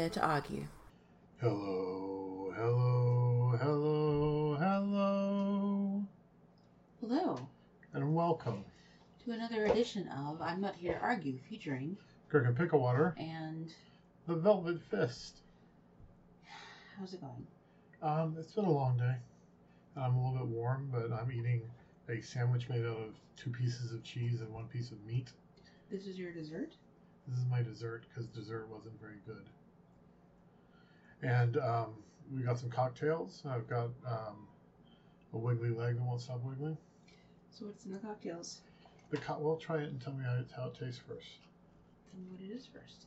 I here to argue. Hello, hello, hello, hello, Hello and welcome. to another edition of I'm Not Here to Argue featuring Kirk and Picklewater, and the Velvet Fist. how's it going? Um, it's been a long day. I'm a little bit warm, but I'm eating a sandwich made out of two pieces of cheese and one piece of meat. This is your dessert? This is my dessert because dessert wasn't very good. And um, we got some cocktails. I've got um, a wiggly leg that won't stop wiggling. So what's in the cocktails? The co- well, try it and tell me how it, how it tastes first. Tell me what it is first.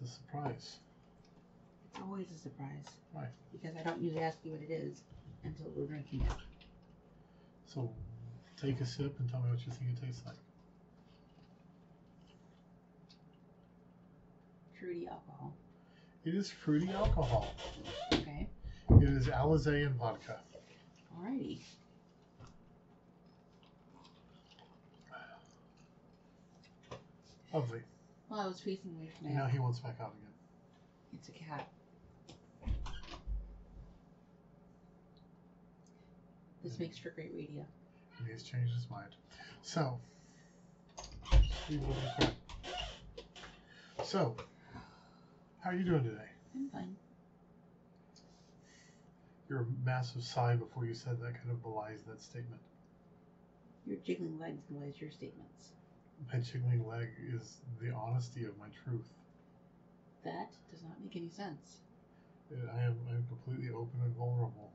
It's a surprise. It's always a surprise. Why? Because I don't usually ask you what it is until we're drinking it. So take a sip and tell me what you think it tastes like. Fruity alcohol. It is fruity alcohol. Okay. It is Alizé and vodka. Alrighty. Lovely. Well, I was facing away from Now he wants back out again. It's a cat. This mm. makes for great radio. And he's changed his mind. So, we will be quick. So, how are you doing today? I'm fine. Your massive sigh before you said that kind of belies that statement. Your jiggling legs belies your statements. My jiggling leg is the honesty of my truth. That does not make any sense. Uh, I am I'm completely open and vulnerable.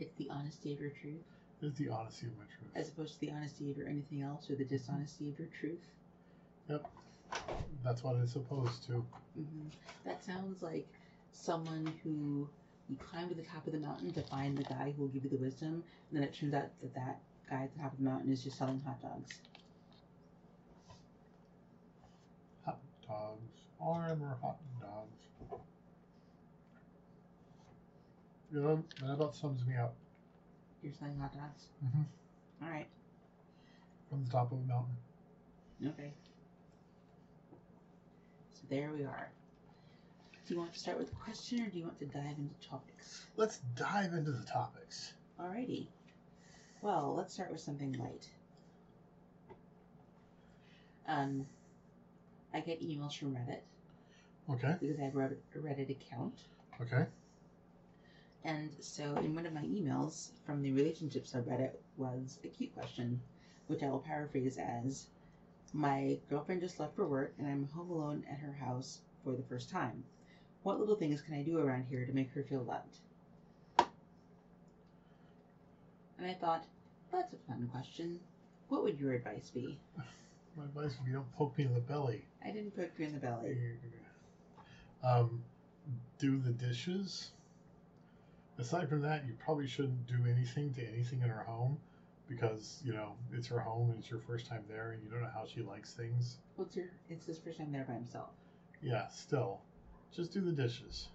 It's the honesty of your truth, It's the honesty of my truth. as opposed to the honesty of your anything else or the dishonesty of your truth. That's what it's supposed to. hmm That sounds like someone who you climb to the top of the mountain to find the guy who will give you the wisdom, and then it turns out that that guy at the top of the mountain is just selling hot dogs. Hot dogs. Armor hot dogs. You know, that about sums me up. You're selling hot dogs? Mm-hmm. All right. From the top of a mountain. Okay. There we are. Do you want to start with a question or do you want to dive into topics? Let's dive into the topics. Alrighty. Well, let's start with something light. Um, I get emails from Reddit Okay. because I have a Reddit, a Reddit account. Okay. And so, in one of my emails from the relationship subreddit was a cute question, which I will paraphrase as My girlfriend just left for work and I'm home alone at her house for the first time. What little things can I do around here to make her feel loved? And I thought, that's a fun question. What would your advice be? My advice would be don't poke me in the belly. I didn't poke you in the belly. Um, do the dishes. Aside from that, you probably shouldn't do anything to anything in her home because, you know, it's her home and it's your first time there and you don't know how she likes things. What's your? It's his first time there by himself. Yeah, still. Just do the dishes.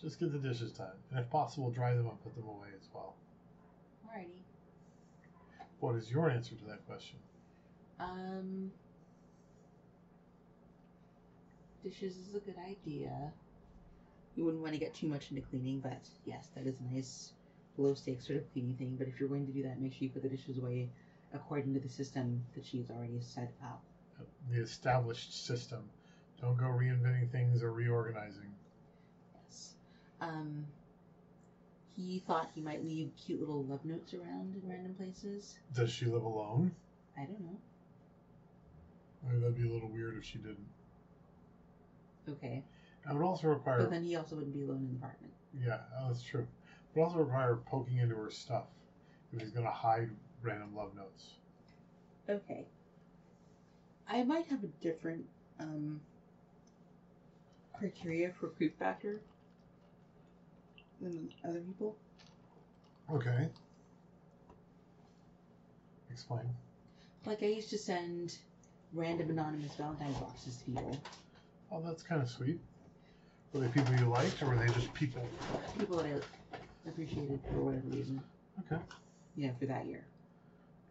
Just get the dishes done. And if possible, dry them and put them away as well. Alrighty. What is your answer to that question? Um, dishes is a good idea. You wouldn't want to get too much into cleaning, but yes, that is a nice low stakes sort of cleaning thing. But if you're going to do that, make sure you put the dishes away according to the system that she's already set up. The established system. Don't go reinventing things or reorganizing. Yes. Um, he thought he might leave cute little love notes around in random places. Does she live alone? I don't know. I mean, that'd be a little weird if she didn't. Okay. I would also require. But then he also wouldn't be alone in the apartment. Yeah, oh, that's true. But also require poking into her stuff if he's going to hide random love notes. Okay. I might have a different um, criteria for creep factor than other people. Okay. Explain. Like I used to send random anonymous Valentine's boxes to people. Oh, that's kind of sweet. Were they people you liked, or were they just people? People that I appreciated for whatever reason. Okay, Yeah, for that year.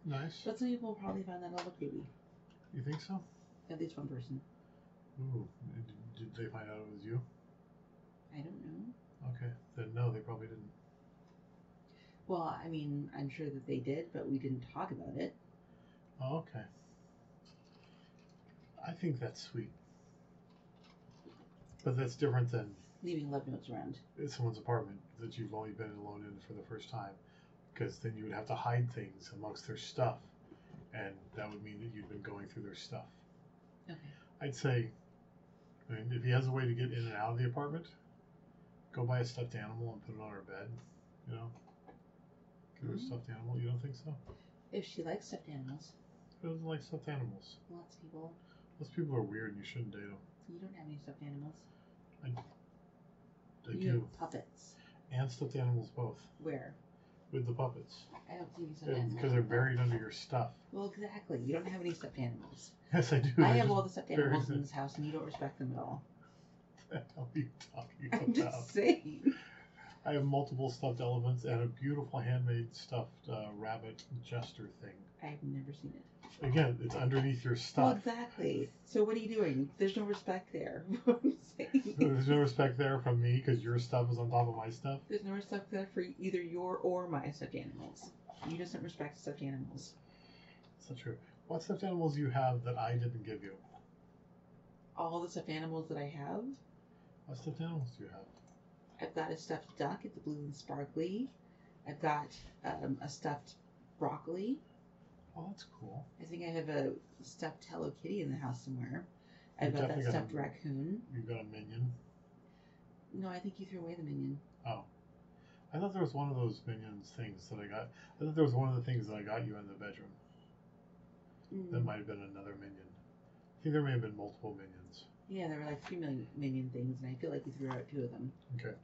nice. But some people probably find that a little creepy. You think so? At least one person. Ooh, did, did they find out it was you? I don't know. Okay, then no, they probably didn't. Well, I mean, I'm sure that they did, but we didn't talk about it. Oh, okay. I think that's sweet. But that's different than Leaving love notes around. someone's apartment that you've only been alone in for the first time. Because then you would have to hide things amongst their stuff. And that would mean that you've been going through their stuff. Okay. I'd say, I mean, if he has a way to get in and out of the apartment, go buy a stuffed animal and put it on her bed. You know? Give her a Mhm. stuffed animal. You don't think so? If she likes stuffed animals, Who doesn't like stuffed animals? lots of people. Those people are weird and you shouldn't date them. You don't have any stuffed animals. They you do. have puppets. And stuffed animals both. Where? With the puppets. I don't see any stuffed animals. Because they're buried under your stuff. Well, exactly. You don't have any stuffed animals. Yes, I do. I have all the stuffed animals in in- this house, and you don't respect them at all. What the hell are you talking I'm about? just saying. I have multiple stuffed elements and a beautiful handmade stuffed uh, rabbit jester thing. I've never seen it. Again, it's underneath your Well, stuff. exactly. So what are you doing? There's no respect there. What I'm saying. There's no respect there from me because your stuff is on top of my stuff. There's no respect there for either your or my stuffed animals. You just don't respect stuffed animals. It's not true. What stuffed animals do you have that I didn't give you? All the stuffed animals that I have, What stuffed animals do you have? I've got a stuffed duck. It's blue and sparkly. I've got um, a stuffed broccoli. Oh, that's cool. I think I have a stuffed Hello Kitty in the house somewhere. I've got that got a- stuffed raccoon. You've got a minion. No, I think you threw away the minion. Oh. I thought there was one of those minions things that I got. I thought there was one of the things that I got you in the bedroom. That Mm. might have been another minion. I think there may have been multiple minions. Yeah, there were like three million minion things, and I feel like you threw out two of them. Okay.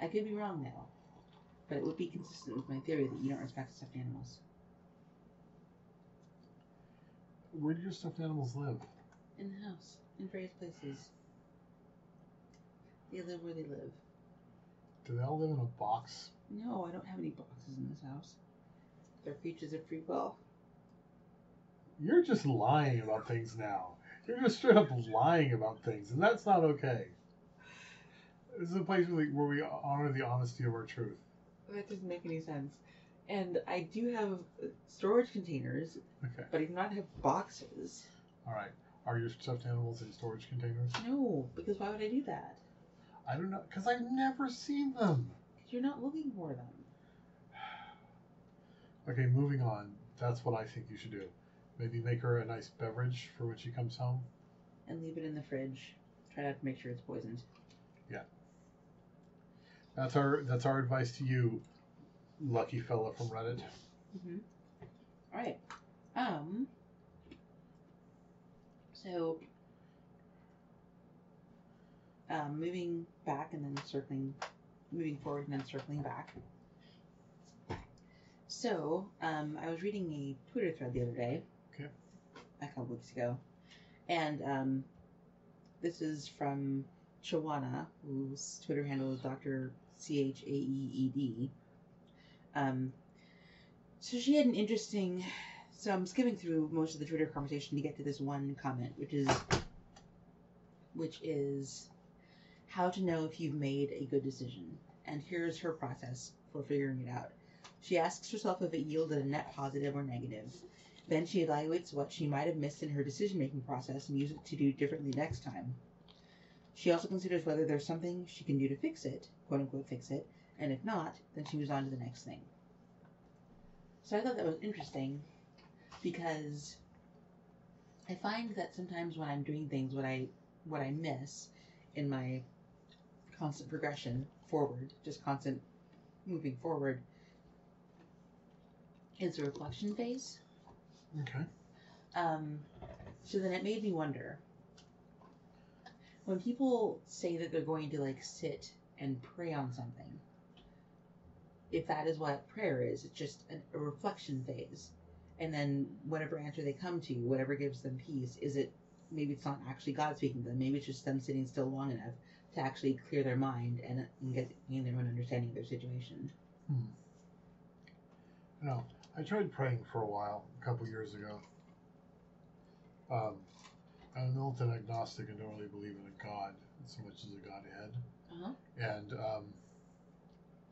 I could be wrong now, but it would be consistent with my theory that you don't respect stuffed animals. Where do your stuffed animals live? In the house, in various places. They live where they live. Do they all live in a box? No, I don't have any boxes in this house. They're creatures of free will. You're just lying about things now. You're just straight up lying about things, and that's not okay. This is a place where we, where we honor the honesty of our truth. That doesn't make any sense. And I do have storage containers, Okay. but I do not have boxes. All right. Are your stuffed animals in storage containers? No, because why would I do that? I don't know, because I've never seen them. You're not looking for them. Okay, moving on. That's what I think you should do. Maybe make her a nice beverage for when she comes home. And leave it in the fridge. Try not to make sure it's poisoned. That's our that's our advice to you, lucky fella from Reddit. Mm-hmm. All right. Um. So, um, moving back and then circling, moving forward and then circling back. So, um, I was reading a Twitter thread the other day. Okay. A couple weeks ago, and um, this is from Chawana, whose Twitter handle is Doctor C H A E E D. Um, so she had an interesting. So I'm skimming through most of the Twitter conversation to get to this one comment, which is, which is, how to know if you've made a good decision. And here's her process for figuring it out. She asks herself if it yielded a net positive or negative. Then she evaluates what she might have missed in her decision making process and uses it to do differently next time. She also considers whether there's something she can do to fix it, quote unquote fix it, and if not, then she moves on to the next thing. So I thought that was interesting because I find that sometimes when I'm doing things, what I what I miss in my constant progression forward, just constant moving forward, is the reflection phase. Okay. Um, so then it made me wonder when people say that they're going to like sit and pray on something, if that is what prayer is, it's just an, a reflection phase. And then whatever answer they come to, whatever gives them peace, is it maybe it's not actually God speaking to them, maybe it's just them sitting still long enough to actually clear their mind and, and get gain their own understanding of their situation. Hmm. No, I tried praying for a while, a couple years ago. Um, I'm a militant agnostic and don't really believe in a god so much as a godhead. Uh huh. And um,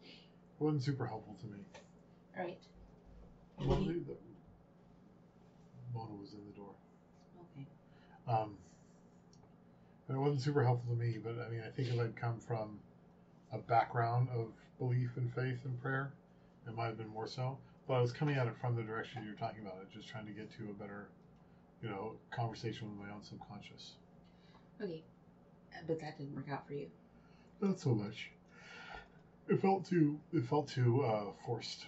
it wasn't super helpful to me. Right. Well, What do you- the- Mona was in the door. Okay. Um, but it wasn't super helpful to me. But I mean, I think if I'd come from a background of belief and faith and prayer, it might have been more so. But I was coming at it from the direction you're talking about it, just trying to get to a better, you know, conversation with my own subconscious. Okay. Uh, But that didn't work out for you. Not so much. It felt too. It felt too uh, forced.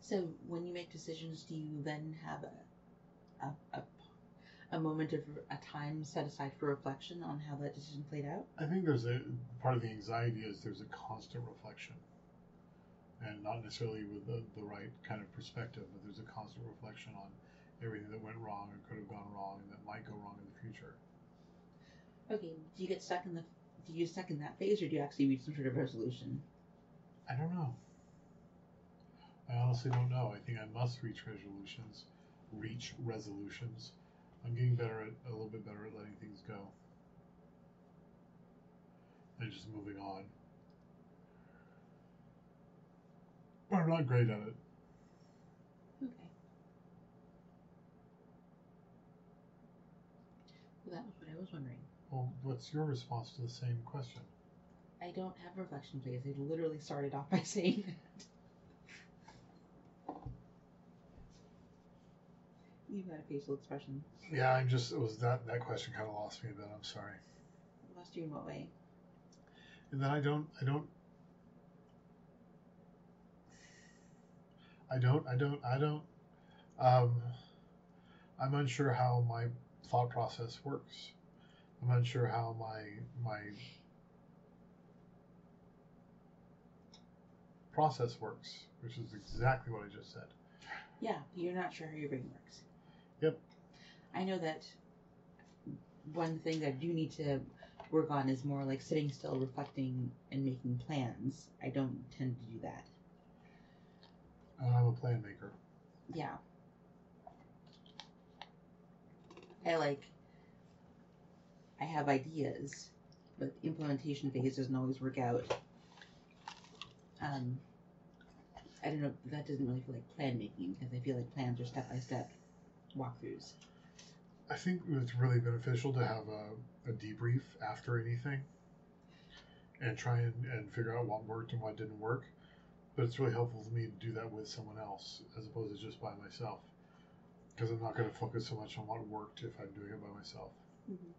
So when you make decisions, do you then have a, a, a, a moment of a time set aside for reflection on how that decision played out? I think there's a part of the anxiety is there's a constant reflection, and not necessarily with the, the right kind of perspective, but there's a constant reflection on everything that went wrong or could have gone wrong and that might go wrong in the future. Okay. Do you get stuck in the do you get stuck in that phase, or do you actually reach some sort of resolution? I don't know. I honestly don't know. I think I must reach resolutions, reach resolutions. I'm getting better at a little bit better at letting things go and just moving on. But I'm not great at it. Okay. Well, that was what I was wondering. Well, what's your response to the same question? I don't have a reflection phase. I literally started off by saying that. You've got a facial expression. Yeah, I'm just it was that that question kind of lost me a bit. I'm sorry. Lost you in what way? And then I don't I don't I don't I don't I don't um I'm unsure how my thought process works. I'm unsure how my my process works, which is exactly what I just said. Yeah, you're not sure how your brain works. Yep. I know that one thing that I do need to work on is more like sitting still, reflecting, and making plans. I don't tend to do that. I'm a plan maker. Yeah. I like. I have ideas, but implementation phase doesn't always work out. Um, I don't know. That doesn't really feel like plan making because I feel like plans are step by step walkthroughs. I think it's really beneficial to have a, a debrief after anything and try and, and figure out what worked and what didn't work. But it's really helpful to me to do that with someone else as opposed to just by myself. Because I'm not going to focus so much on what worked if I'm doing it by myself. Mm-hmm.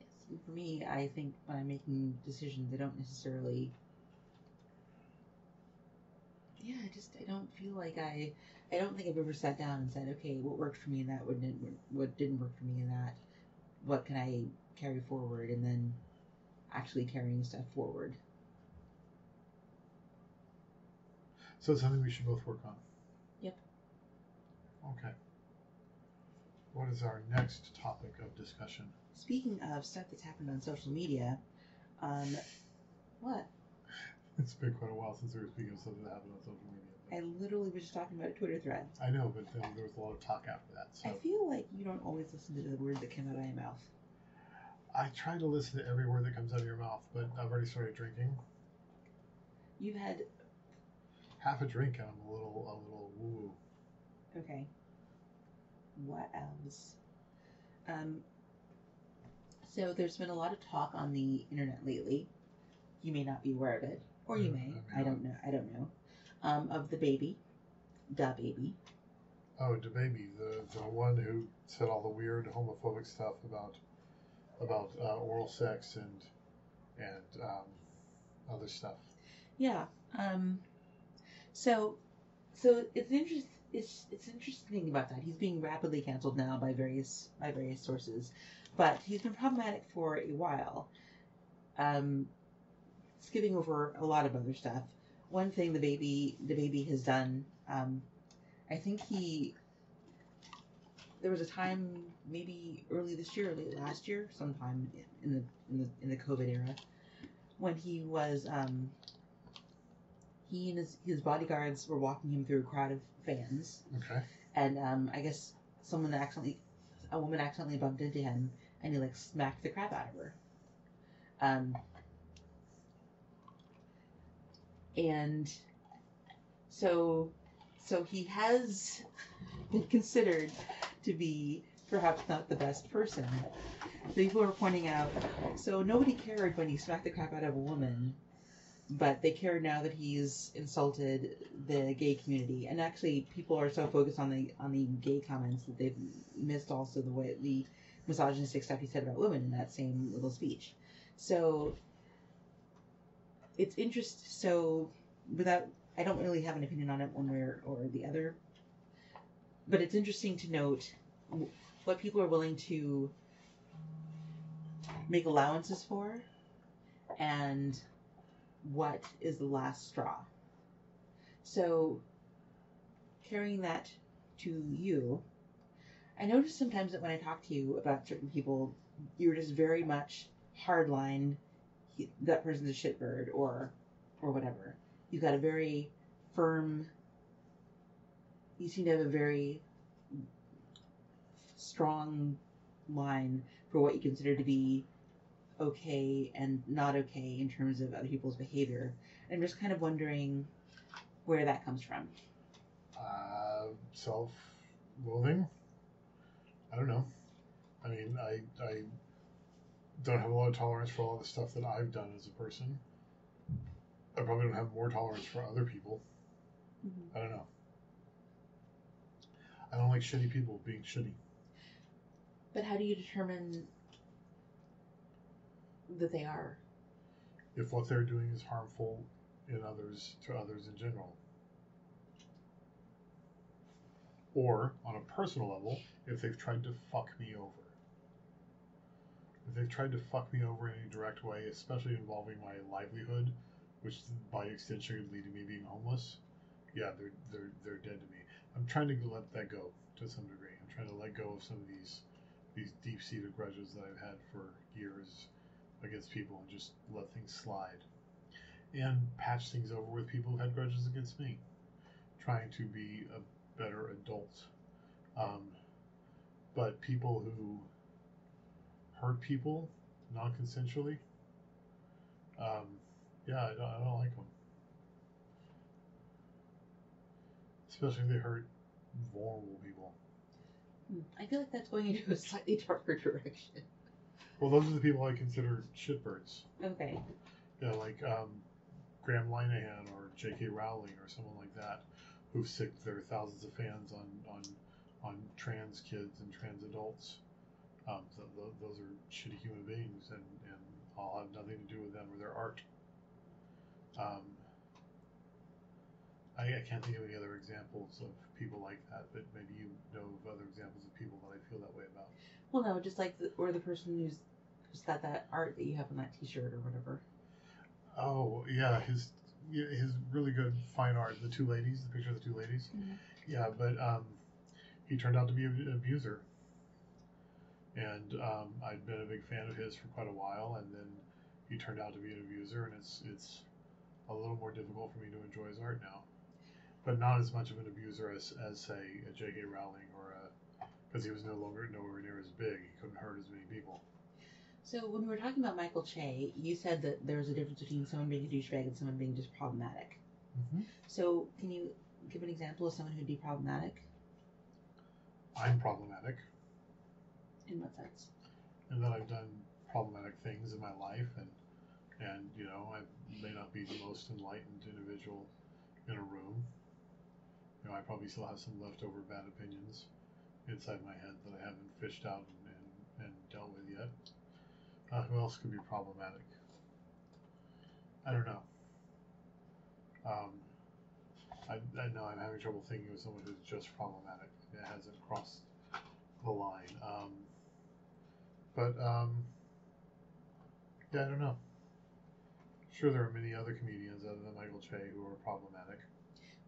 Yes, and for me, I think when I'm making decisions, I don't necessarily. Yeah, I just I don't feel like I. I don't think I've ever sat down and said, okay, what worked for me in that, what didn't, what didn't work for me in that, what can I carry forward, and then actually carrying stuff forward. So it's something we should both work on. Yep. Okay. What is our next topic of discussion? Speaking of stuff that's happened on social media, um, what? It's been quite a while since we were speaking of something that happened on social media. I literally was just talking about a Twitter thread. I know, but then there was a lot of talk after that. So I feel like you don't always listen to the words that come out of my mouth. I try to listen to every word that comes out of your mouth, but I've already started drinking. You've had Half a drink and I'm a little a little woo. Okay. What else? Um, so there's been a lot of talk on the internet lately. You may not be aware of it, or you Mm, may. I don't know. I don't know. Um, of the baby, DaBaby. Oh, DaBaby, the the one who said all the weird homophobic stuff about about uh, oral sex and and um, other stuff. Yeah. Um, so, so it's interest. It's it's interesting about that. He's being rapidly canceled now by various by various sources, but he's been problematic for a while. Um, skipping over a lot of other stuff. One thing the baby the baby has done. Um, I think he. There was a time, maybe early this year, late last year, sometime in the in the in the COVID era, when he was um, he and his, his bodyguards were walking him through a crowd of fans, Okay. and um, I guess someone accidentally a woman accidentally bumped into him and he like smacked the crap out of her. Um, and so, so he has been considered to be perhaps not the best person. People are pointing out, so nobody cared when he smacked the crap out of a woman, but they care now that he's insulted the gay community. And actually, people are so focused on the on the gay comments that they've missed also the way the misogynistic stuff he said about women in that same little speech. So it's interest. So without, I don't really have an opinion on it one way or, or the other. But it's interesting to note what people are willing to make allowances for, and what is the last straw. So, carrying that to you, I notice sometimes that when I talk to you about certain people, you're just very much hardline. That person's a shitbird, or, or whatever. You've got a very firm. You seem to have a very strong line for what you consider to be okay and not okay in terms of other people's behavior. I'm just kind of wondering where that comes from. Uh, self-loathing. I don't know. I mean, I I don't have a lot of tolerance for all the stuff that I've done as a person. I probably don't have more tolerance for other people. I don't know. I don't like shitty people being shitty. But how do you determine that they are? If what they're doing is harmful in others to others in general. Or on a personal level, if they've tried to fuck me over. If they've tried to fuck me over in any direct way, especially involving my livelihood, which by extension could lead to me being homeless, yeah, they're they're they're dead to me. I'm trying to let that go to some degree. I'm trying to let go of some of these these deep seated grudges that I've had for years against people and just let things slide. And patch things over with people who had grudges against me. Trying to be a better adult. Um, but people who hurt people non consensually, um, yeah, I don't, I don't like them. Especially if they hurt vulnerable people. Hmm, I feel like that's going into a slightly darker direction. Well, those are the people I consider shitbirds. Okay. Yeah, like um, Graham Linehan or J.K. Rowling or someone like that, who've sicked their thousands of fans on on on trans kids and trans adults. Um, so th- those are shitty human beings, and and I'll have nothing to do with them or their art. Um, I, I can't think of any other examples of people like that, but maybe you know of other examples of people that I feel that way about. Well, no, just like the, or the person who's who's got that art that you have on that T-shirt or whatever. Oh yeah, his his really good fine art. The two ladies, the picture of the two ladies. Mhm. Yeah, but um, he turned out to be an abuser, and um, I'd been a big fan of his for quite a while, and then he turned out to be an abuser, and it's it's a little more difficult for me to enjoy his art now, but not as much of an abuser as as say a J.K. Rowling because he was no longer nowhere near as big. He couldn't hurt as many people. So when we were talking about Michael Che, you said that there's a difference between someone being a douchebag and someone being just problematic. Mm-hmm. So can you give an example of someone who'd be problematic? I'm problematic. In what sense? and that I've done problematic things in my life, and and you know I may not be the most enlightened individual in a room. You know, I probably still have some leftover bad opinions inside my head that I haven't fished out and, and, and dealt with yet. Uh, who else could be problematic? I don't know. Um, I, I know I'm having trouble thinking of someone who's just problematic. It hasn't crossed the line. Um, but um, yeah, I don't know. Sure, there are many other comedians other than Michael Che who are problematic.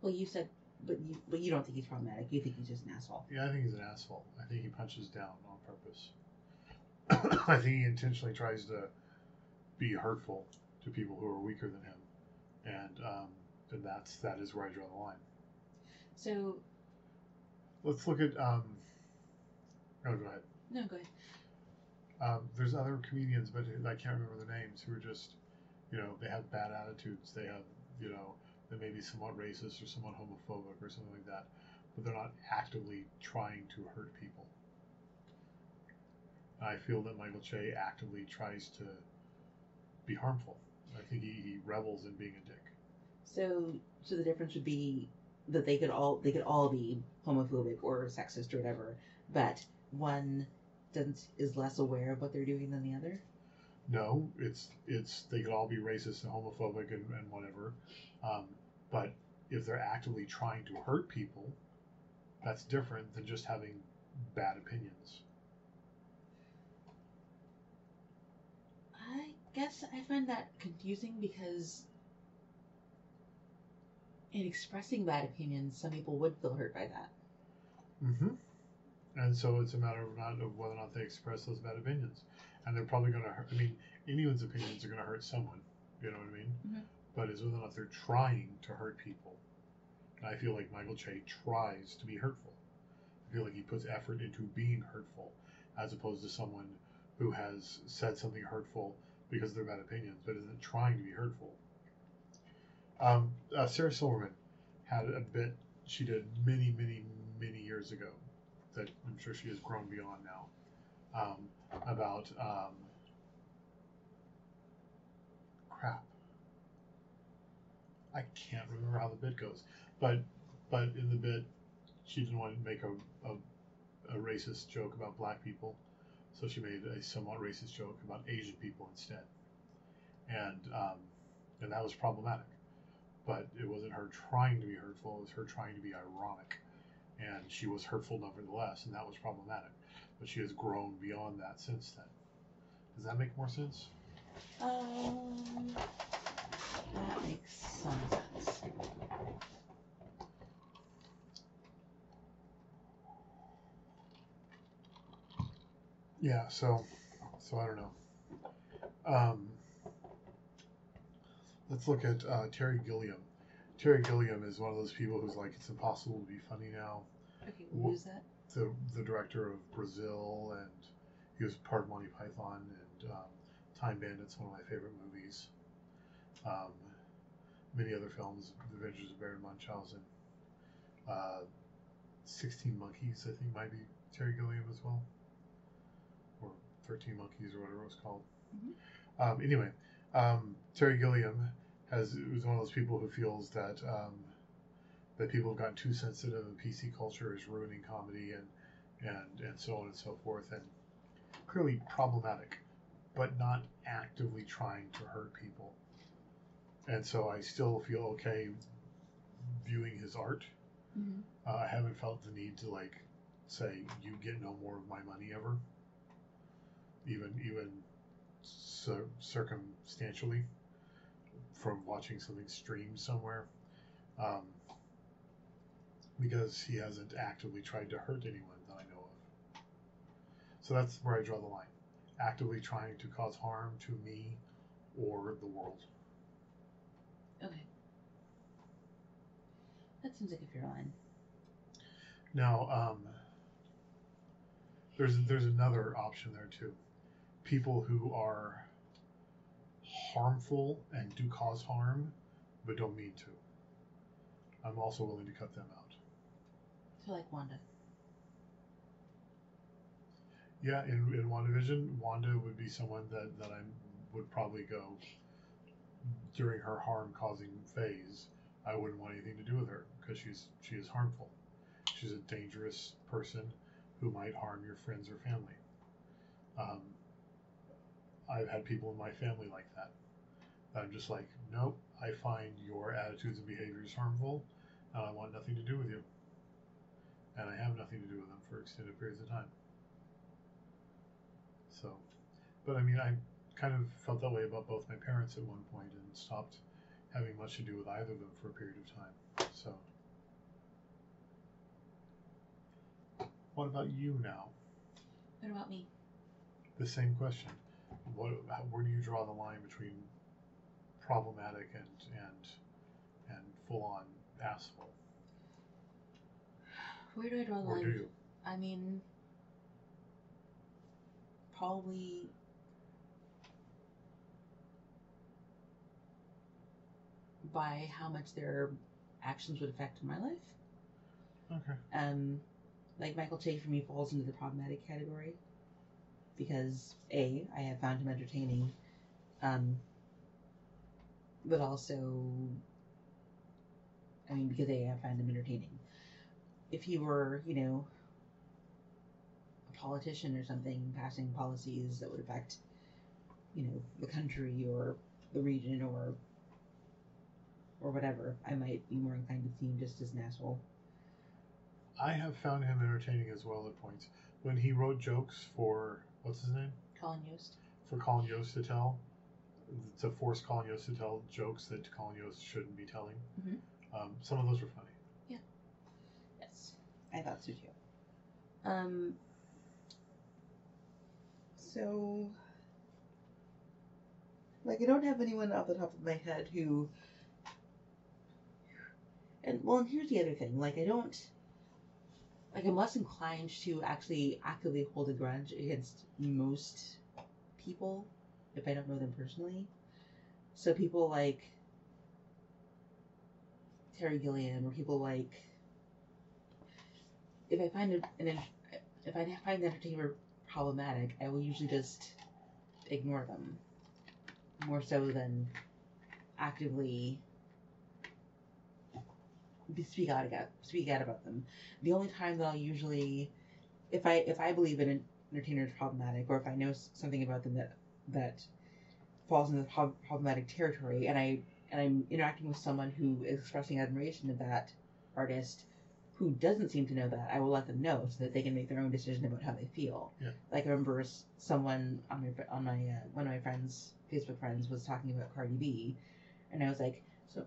Well, you said, but you but you don't think he's problematic. You think he's just an asshole. Yeah, I think he's an asshole. I think he punches down on purpose. I think he intentionally tries to be hurtful to people who are weaker than him, and um, and that's that is where I draw the line. So Let's look at. Um, oh, go ahead. No, go ahead. Um, there's other comedians, but I can't remember the names, who are just, you know, they have bad attitudes. They have, you know, they may be somewhat racist or somewhat homophobic or something like that, but they're not actively trying to hurt people. I feel that Michael Che actively tries to be harmful. I think he, he revels in being a dick. So, so the difference would be that they could all they could all be homophobic or sexist or whatever, but one doesn't is less aware of what they're doing than the other. No, it's it's they could all be racist and homophobic and, and whatever, um, but if they're actively trying to hurt people, that's different than just having bad opinions. I guess I find that confusing because in expressing bad opinions, some people would feel hurt by that. Mm-hmm. And so it's a matter of not of whether or not they express those bad opinions, and they're probably going to hurt. I mean, anyone's opinions are going to hurt someone. You know what I mean? Mhm. But is whether or not they're trying to hurt people. And I feel like Michael Che tries to be hurtful. I feel like he puts effort into being hurtful, as opposed to someone who has said something hurtful because of their bad opinions, but isn't trying to be hurtful. Um, uh, Sarah Silverman had a bit she did many, many, many years ago that I'm sure she has grown beyond now um, about um, crap. I can't remember how the bit goes, but but in the bit, she didn't want to make a, a, a racist joke about black people, so she made a somewhat racist joke about Asian people instead, and um, and that was problematic. But it wasn't her trying to be hurtful; it was her trying to be ironic, and she was hurtful nevertheless, and that was problematic. But she has grown beyond that since then. Does that make more sense? Um, that makes some sense. Yeah, so so I don't know. Um, let's look at uh, Terry Gilliam. Terry Gilliam is one of those people who's like, it's impossible to be funny now. Okay, who's that? The the director of Brazil, and he was part of Monty Python and um, Time Bandits, one of my favorite movies. Um, many other films, The Adventures of Baron Munchausen. Uh, Sixteen Monkeys, I think, might be Terry Gilliam as well, or Thirteen Monkeys, or whatever it was called. Um, anyway, um, Terry Gilliam has was one of those people who feels that um, that people have gotten too sensitive and PC culture is ruining comedy and and and so on and so forth, and clearly problematic, but not actively trying to hurt people. And so I still feel okay viewing his art. Mm-hmm. Uh, I haven't felt the need to like say you get no more of my money ever, even even cir- circumstantially from watching something streamed somewhere, um, because he hasn't actively tried to hurt anyone that I know of. So that's where I draw the line: actively trying to cause harm to me or the world. Okay. That seems like a fair line. Now, um, there's there's another option there too. People who are harmful and do cause harm, but don't mean to. I'm also willing to cut them out. So like Wanda. Yeah, in in WandaVision, Wanda would be someone that that I would probably go during her harm causing phase. I wouldn't want anything to do with her because she's she is harmful. She's a dangerous person who might harm your friends or family. Um, I've had people in my family like that. that I'm just like, nope. I find your attitudes and behaviors harmful, and I want nothing to do with you. And I have nothing to do with them for extended periods of time. So, but I mean, I kind of felt that way about both my parents at one point and stopped having much to do with either of them for a period of time. So, what about you now? What about me? The same question. What? How, where do you draw the line between problematic and and and full on asshole? Where do I draw the Or line? do you? I mean, probably by how much their actions would affect my life. Okay. Um, like Michael Che for me falls into the problematic category because a I have found him entertaining, um, but also, I mean, because a I find him entertaining. If he were, you know, a politician or something passing policies that would affect, you know, the country or the region or or whatever, I might be more inclined to see him just as an asshole. I have found him entertaining as well at points. When he wrote jokes for what's his name? Colin Yost. For Colin Yost to tell, to force Colin Yost to tell jokes that Colin Yost shouldn't be telling. Mhm. Um, some of those were funny. Yeah. Yes, I thought so too. Um. So, like, I don't have anyone off the top of my head who. And well, and here's the other thing. Like, I don't. Like, I'm less inclined to actually actively hold a grudge against most people if I don't know them personally. So people like Terry Gilliam or people like if I find an if I find the entertainer problematic, I will usually just ignore them more so than actively speak out about speak out about them. The only time that I'll usually, if I if I believe an entertainer is problematic, or if I know something about them that that falls into the prob- problematic territory, and I and I'm interacting with someone who is expressing admiration of that artist who doesn't seem to know that, I will let them know so that they can make their own decision about how they feel. Yeah. Like I remember someone on my on my uh, one of my friends Facebook friends was talking about Cardi B, and I was like, so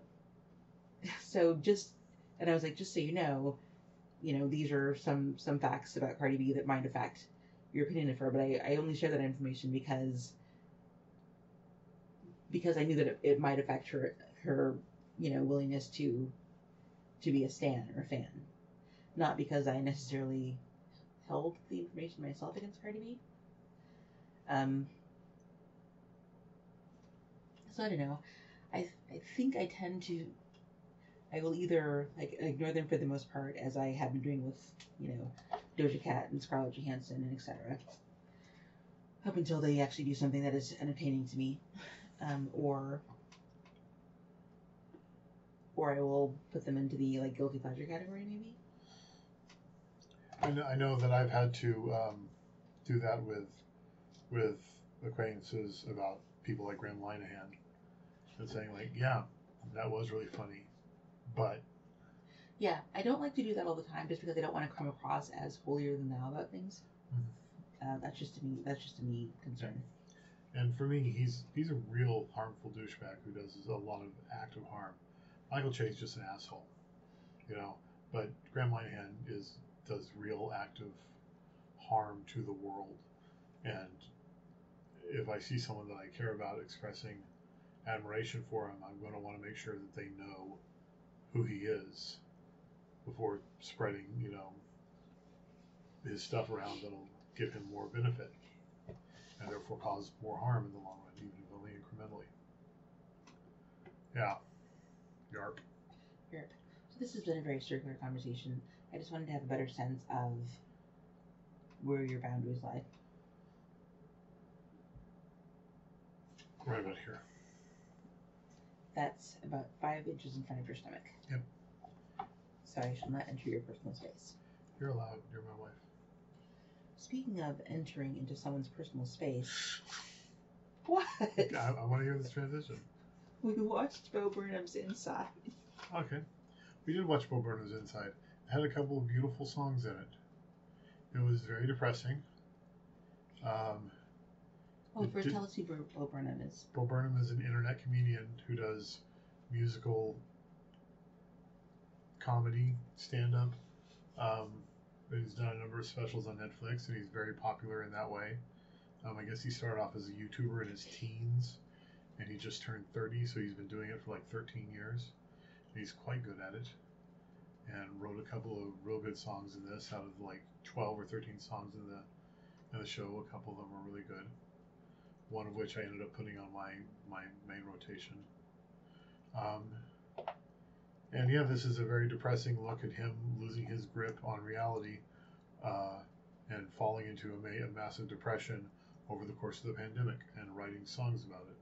so just and I was like, just so you know, you know these are some some facts about Cardi B that might affect your opinion of her, but I, I only share that information because because I knew that it, it might affect her her you know willingness to to be a stan or a fan, not because I necessarily held the information myself against Cardi B. Um, so I don't know. I I think I tend to. I will either like ignore them for the most part, as I have been doing with you know Doja Cat and Scarlett Johansson and etc. Up until they actually do something that is entertaining to me, um, or or I will put them into the like guilty pleasure category maybe. I know, I know that I've had to um, do that with with acquaintances about people like Graham Linehan and saying like, yeah, that was really funny, but Yeah, I don't like to do that all the time just because I don't want to come across as holier than thou about things. Uh, that's just to me. That's just a me concern. and for me, he's he's a real harmful douchebag who does a lot of active harm. Michael Che's just an asshole, you know. But Graham Linehan is does real active harm to the world, and if I see someone that I care about expressing admiration for him, I'm going to want to make sure that they know who he is before spreading, you know, his stuff around that'll give him more benefit and therefore cause more harm in the long run, even if only incrementally. Yeah. Yarp. So this has been a very circular conversation. I just wanted to have a better sense of where your boundaries lie. Right about here. That's about five inches in front of your stomach. Yep. So I shall not enter your personal space. You're allowed. You're my wife. Speaking of entering into someone's personal space, what? I, I want to hear this transition. we watched Bo Burnham's Inside. Okay. We did watch Bo Burnham's Inside. It had a couple of beautiful songs in it. It was very depressing. Um, Well, first did- tell us who Bo Bo Burnham is. Bo Burnham is an internet comedian who does musical comedy stand up. Um, he's done a number of specials on Netflix and he's very popular in that way. Um, I guess he started off as a YouTuber in his teens and he just turned 30, so he's been doing it for like 13 years. And he's quite good at it and wrote a couple of real good songs in this out of like 12 or 13 songs in the in the show. A couple of them were really good. One of which I ended up putting on my my main rotation. Um, and yeah, this is a very depressing look at him losing his grip on reality uh, and falling into a, ma- a massive depression over the course of the pandemic and writing songs about it.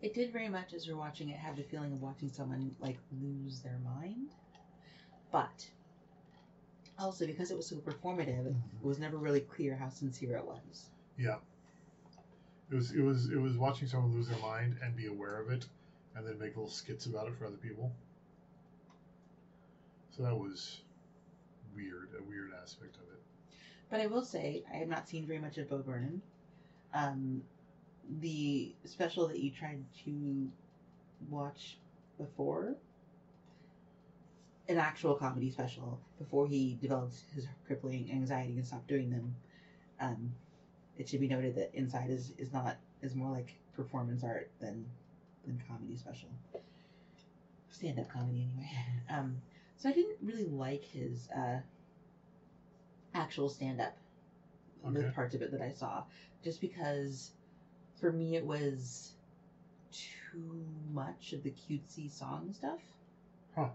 It did very much as you're watching it have the feeling of watching someone like lose their mind. But also because it was so performative, it was never really clear how sincere it was. Yeah. It was it was it was watching someone lose their mind and be aware of it and then make little skits about it for other people. So that was weird, a weird aspect of it. But I will say, I have not seen very much of Bo Burnham. Um, the special that you tried to watch before, an actual comedy special, before he developed his crippling anxiety and stopped doing them, um, it should be noted that Inside is, is not is more like performance art than than comedy special. Stand up comedy anyway. Um, so I didn't really like his uh, actual stand up Okay. the parts of it that I saw, just because for me it was too much of the cutesy song stuff. Huh.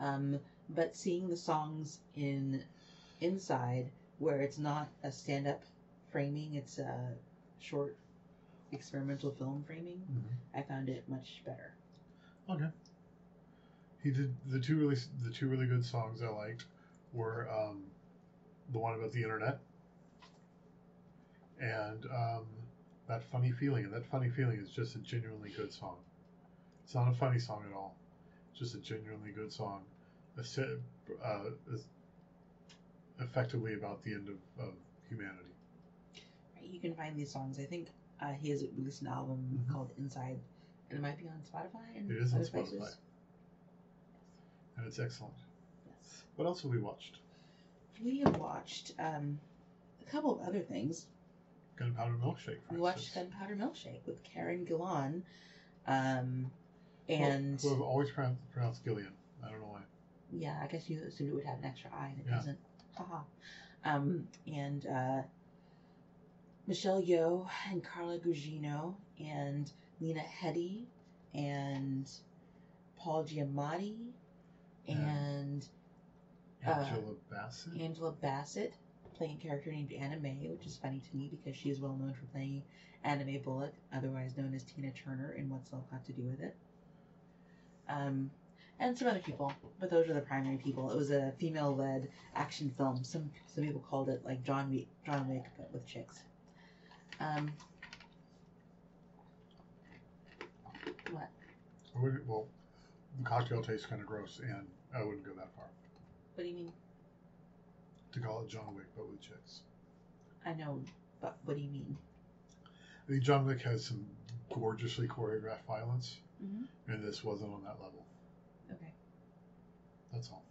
Um, but seeing the songs in inside where it's not a stand up framing, it's a short experimental film framing, I found it much better. Okay. He did the two really the two really good songs I liked were um, the one about the internet and um, that funny feeling. And that funny feeling is just a genuinely good song. It's not a funny song at all. Just a genuinely good song. Uh, is effectively about the end of, of humanity. Right, you can find these songs. I think uh, he has released an album Mhm. called Inside, and it might be on Spotify and It is on Spotify. places. And it's excellent. Yes. What else have we watched? We have watched um, a couple of other things. Gunpowder Milkshake. For We watched. Gunpowder Milkshake with Karen Gillan, um, and Who I've always pronounced, pronounced Gillian. I don't know why. yeah, I guess you assumed it would have an extra I, and it Yeah. doesn't. Haha. Um, and uh, Michelle Yeoh and Carla Gugino and Lena Headey and Paul Giamatti and Uh, Angela Bassett. Angela Bassett playing a character named Anna May, which is funny to me because she is well known for playing Anna Mae Bullock, otherwise known as Tina Turner in What's Love Got to Do with It. Um, and some other people, but those are the primary people. It was a female-led action film. Some some people called it like John Wick, John Wick, but with chicks. Um, what? I wouldn't- well, the cocktail tastes kind of gross, and I wouldn't go that far What do you mean? to call it John Wick, but with chicks. I know, but what do you mean? I think John Wick has some gorgeously choreographed violence, Mhm. and this wasn't on that level. Okay. That's all.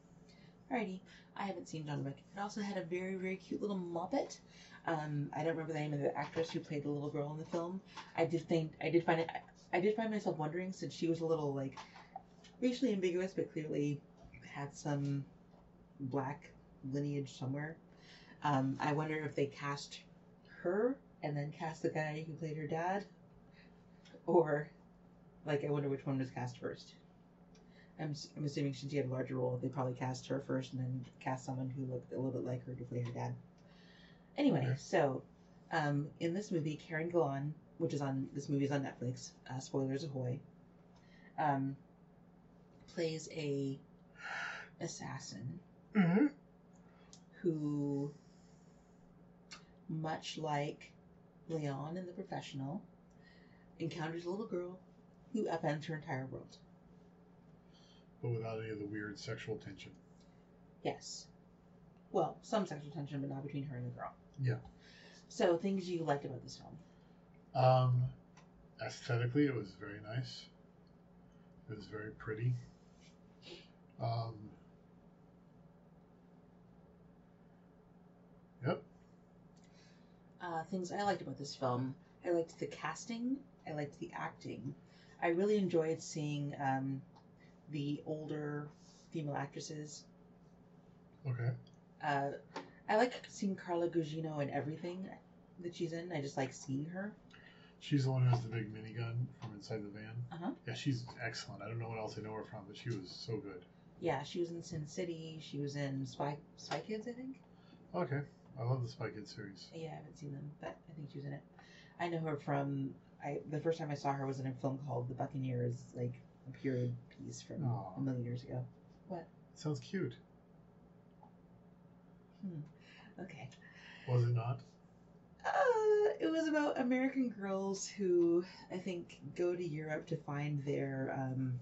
Alrighty. I haven't seen John Wick. It also had a very, very cute little Muppet. Um, I don't remember the name of the actress who played the little girl in the film. I did think I did find it. I did find myself wondering since she was a little like racially ambiguous, but clearly had some black lineage somewhere. Um, I wonder if they cast her and then cast the guy who played her dad, or like I wonder which one was cast first. I'm, I'm assuming since she had a larger role, they probably cast her first and then cast someone who looked a little bit like her to play her dad. Anyway, Okay. so um, in this movie, Karen Gillan, which is on this movie is on Netflix. Uh, spoilers ahoy! Um, plays a assassin Mm-hmm. who, much like Leon in The Professional, encounters a little girl who upends her entire world. But without any of the weird sexual tension. Yes. Well, some sexual tension, but not between her and the girl. Yeah. So, things you liked about this film. Um, aesthetically, it was very nice. It was very pretty. Um, yep. Uh, things I liked about this film. I liked the casting. I liked the acting. I really enjoyed seeing um, the older female actresses. Okay. Uh, I like seeing Carla Gugino in everything that she's in. I just like seeing her. She's the one who has the big minigun from inside the van. Uh-huh. Yeah, she's excellent. I don't know what else I know her from, but she was so good. Yeah, she was in Sin City. She was in Spy Spy Kids, I think. Okay, I love the Spy Kids series. Yeah, I haven't seen them, but I think she was in it. I know her from I the first time I saw her was in a film called The Buccaneers, like a period piece from Aw. a million years ago. What? Sounds cute. Hmm. Okay. Was it not? Uh, it was about American girls who I think go to Europe to find their um,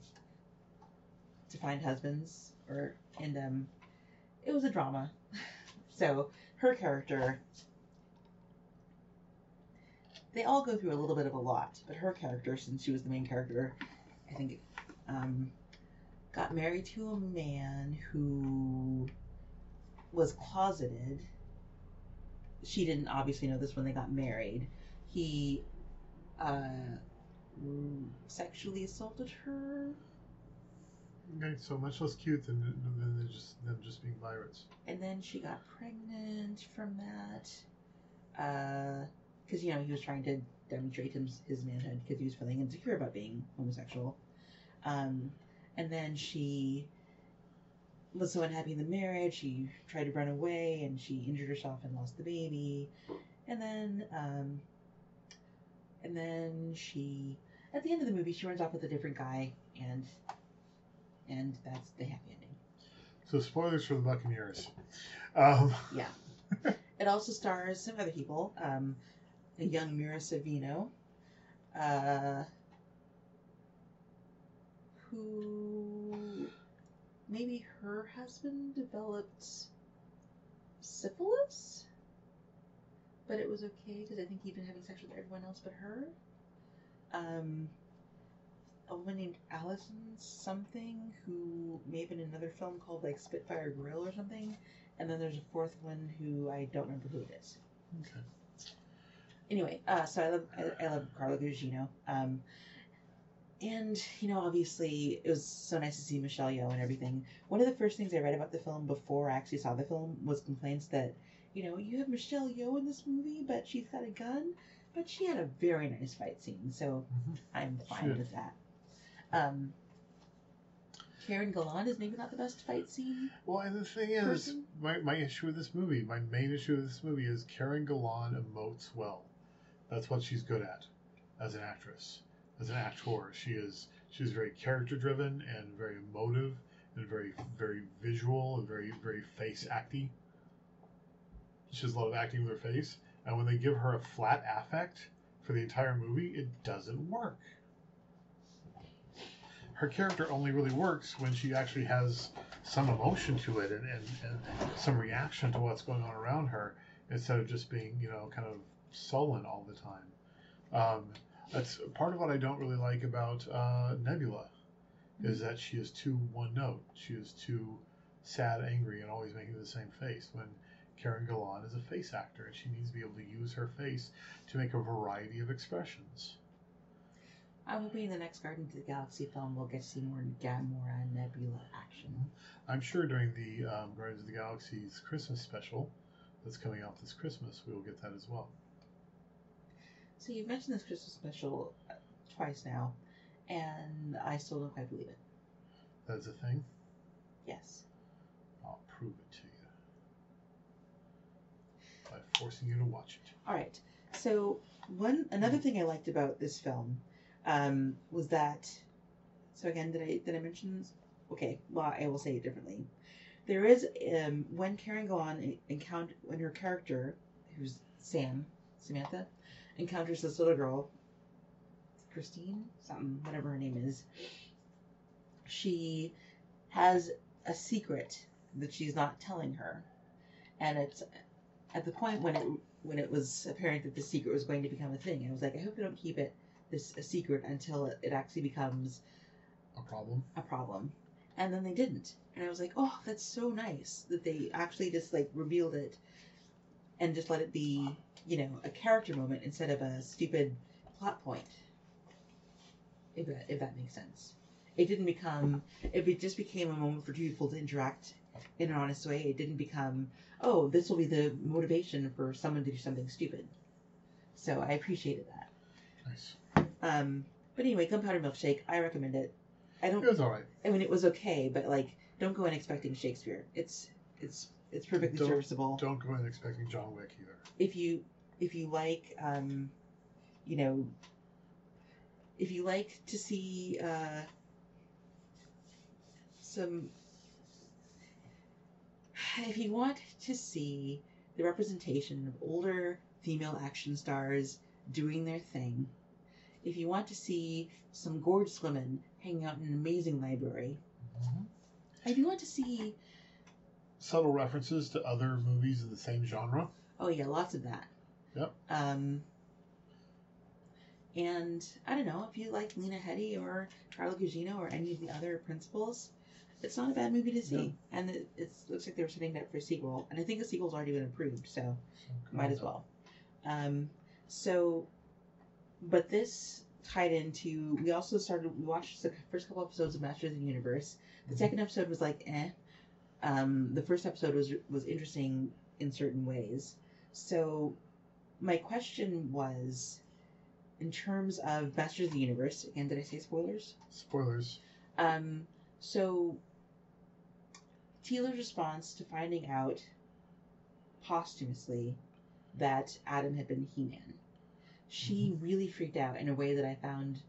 to find husbands, or and um, it was a drama. so her character, they all go through a little bit of a lot, but her character, since she was the main character, I think, um, got married to a man who was closeted she didn't obviously know this when they got married. He uh, sexually assaulted her, Okay, so much less cute than than just them just being pirates. and then she got pregnant from that. Because you know he was trying to demonstrate his, his manhood because he was feeling insecure about being homosexual. Um, and then she was so unhappy in the marriage, she tried to run away and she injured herself and lost the baby. And then, um, and then she, at the end of the movie, she runs off with a different guy, and and that's the happy ending. So spoilers for the Buccaneers. Um, Yeah. It also stars some other people, um, a young Mira Sorvino, uh, who maybe her husband developed syphilis, but it was okay because I think he'd been having sex with everyone else but her. Um, a woman named Allison something who may have been in another film called like Spitfire Grill or something. And then there's a fourth one who I don't remember who it is. okay. Anyway, uh, so I love I, I love Carla Gugino. Um, and you know, obviously, it was so nice to see Michelle Yeoh and everything. One of the first things I read about the film before I actually saw the film was complaints that, you know, you have Michelle Yeoh in this movie, but she's got a gun. But she had a very nice fight scene, so Mhm. I'm fine did. with that. Um, Karen Gillan is maybe not the best fight scene. Well, and the thing is, Person? my, my issue with this movie, my main issue with this movie is Karen Gillan emotes well. That's what she's good at as an actress, as an actor. She is she's very character driven and very emotive and very very visual and very very face acty. She does a lot of acting with her face, and when they give her a flat affect for the entire movie, it doesn't work. Her character only really works when she actually has some emotion to it and, and, and some reaction to what's going on around her instead of just being, you know, kind of sullen all the time. Um, that's part of what I don't really like about uh, Nebula is that she is too one note. She is too sad, angry, and always making the same face. When Karen Gillan is a face actor and she needs to be able to use her face to make a variety of expressions. I'm hoping the next Guardians of the Galaxy film we'll get to see more Gamora and Nebula action. I'm sure during the um, Guardians of the Galaxy's Christmas special that's coming out this Christmas, we will get that as well. So you've mentioned this Christmas special uh, twice now, and I still don't quite believe it. That's a thing. Yes. I'll prove it to you by forcing you to watch it. All right. So one another thing I liked about this film um, was that. So again, did I did I mention? Okay. Well, I will say it differently. There is um, when Karen Gillan encounter when her character, who's Sam Samantha, encounters this little girl, Christine, something, whatever her name is. She has a secret that she's not telling her, and it's at the point when it when it was apparent that the secret was going to become a thing. I was like, I hope they don't keep it this a secret until it, it actually becomes A problem? a problem. And then they didn't. And I was like, oh, that's so nice that they actually just like revealed it and just let it be, you know, a character moment instead of a stupid plot point. If that, if that makes sense. It didn't become, if it just became a moment for two people to interact in an honest way. It didn't become, oh, this will be the motivation for someone to do something stupid. So I appreciated that. Nice. Um, but anyway, Gunpowder Milkshake, I recommend it. I don't. It was all right. I mean, it was okay, but like, don't go in expecting Shakespeare. It's it's it's perfectly Don't- serviceable. Don't go in expecting John Wick either. If you if you like, um, you know, if you like to see uh, some, if you want to see the representation of older female action stars doing their thing, if you want to see some gorgeous women hanging out in an amazing library, if you want to see Subtle references to other movies of the same genre. Oh yeah, lots of that. Yep. Um, and I don't know if you like Lena Headey or Carla Gugino or any of the other principals, it's not a bad movie to see. And it it's, looks like they were setting it up for a sequel, and I think the sequel's already been approved, so So, might as well. Um, so, but this tied into. We also started. We watched the first couple episodes of Masters of the Universe. The Mhm. second episode was like eh. Um, the first episode was was interesting in certain ways. So, my question was, in terms of Masters of the Universe. Again, did I say spoilers? Spoilers. Um, so, Teela's response to finding out posthumously that Adam had been He Man, she really freaked out in a way that I found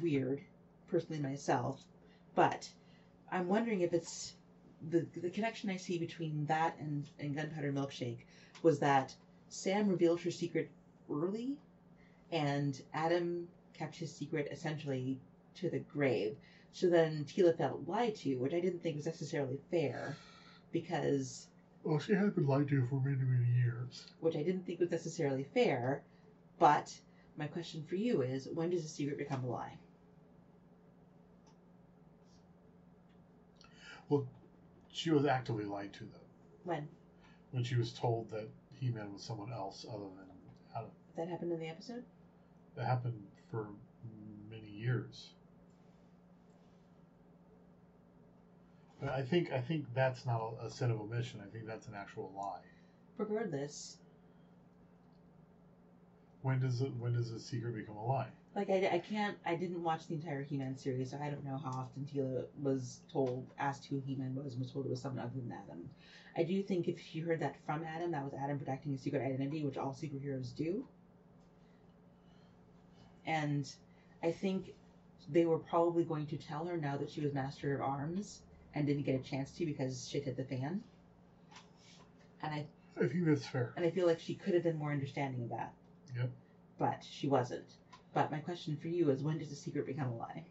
weird, personally myself. But I'm wondering if it's the the connection I see between that and, and Gunpowder Milkshake was that Sam revealed her secret early, and Adam kept his secret essentially to the grave. So then Teela felt lied to, which I didn't think was necessarily fair, because Well, she had been lied to for many, many years. which I didn't think was necessarily fair. But my question for you is, when does a secret become a lie? Well, she was actively lied to, though, When when she was told that He Man was someone else other than Adam. that happened in the episode? That happened for many years. But I think I think that's not a, a sin of omission. I think that's an actual lie. Regardless, When does it when does a secret become a lie? Like I, I can't, I didn't watch the entire He-Man series, so I don't know how often Teela was told, asked who He-Man was, and was told it was someone other than Adam. I do think if she heard that from Adam, that was Adam protecting his secret identity, which all superheroes do. And I think they were probably going to tell her now that she was Master of Arms and didn't get a chance to because shit hit the fan. And I I think that's fair. and I feel like she could have been more understanding of that. Yep. But she wasn't. But my question for you is when does a secret become a lie?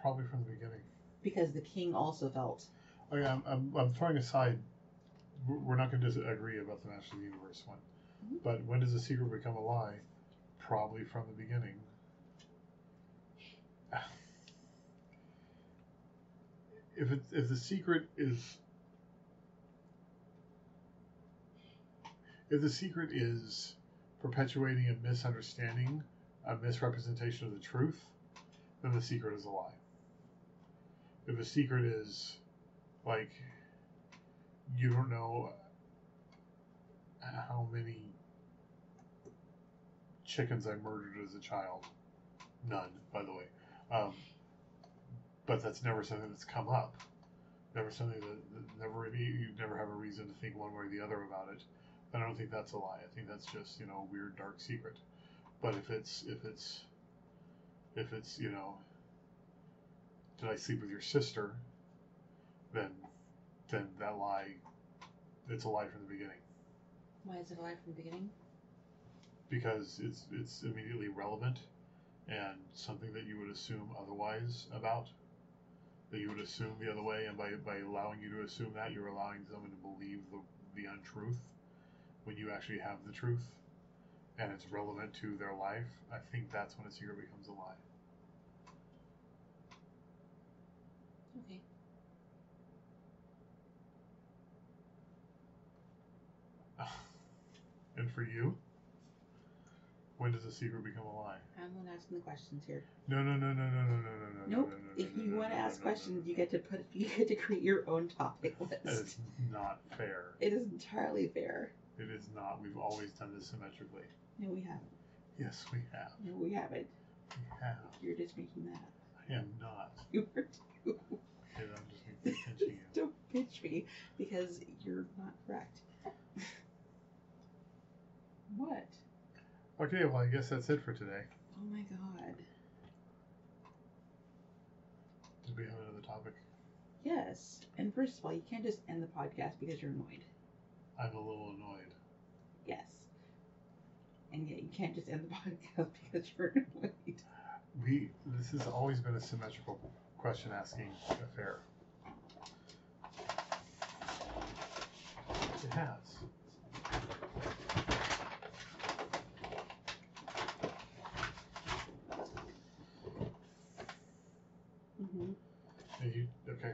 Probably from the beginning. Because the king also felt Okay, I'm, I'm, I'm throwing aside. We're not going to disagree about the Master of the Universe one, Mhm. but when does a secret become a lie? Probably from the beginning. If it if the secret is if the secret is perpetuating a misunderstanding, a misrepresentation of the truth, then the secret is a lie. If the secret is like you don't know how many chickens I murdered as a child. None, by the way. Um, but that's never something that's come up. Never something that, that never you never have a reason to think one way or the other about it. I don't think that's a lie. I think that's just you know a weird dark secret. But if it's if it's if it's you know did I sleep with your sister? Then then that lie it's a lie from the beginning why is it a lie from the beginning? because it's it's immediately relevant and something that you would assume otherwise about that you would assume the other way and by, by allowing you to assume that you're allowing someone to believe the, the untruth when you actually have the truth and it's relevant to their life, I think that's when a secret becomes a lie. Okay. and for you? When does a secret become a lie? I'm not asking the questions here. No, no, no, no, no, no, no, no. Nope. No, Nope. if you want to ask questions, you get to put you get to create your own topic list. That is not fair. It is entirely fair. It is not. We've always done this symmetrically. No, we haven't. Yes, we have. No, we haven't. We have. You're just making that up. I am not. You were too. Okay, I'm just pinching you. Don't pitch me because you're not correct. what? Okay, well, I guess that's it for today. Oh my god. Did we have another topic? Yes. And first of all, you can't just end the podcast because you're annoyed. I'm a little annoyed. Yes. And yet you can't just end the podcast because you're annoyed. We this has always been a symmetrical question asking affair. It has. hmm And you okay?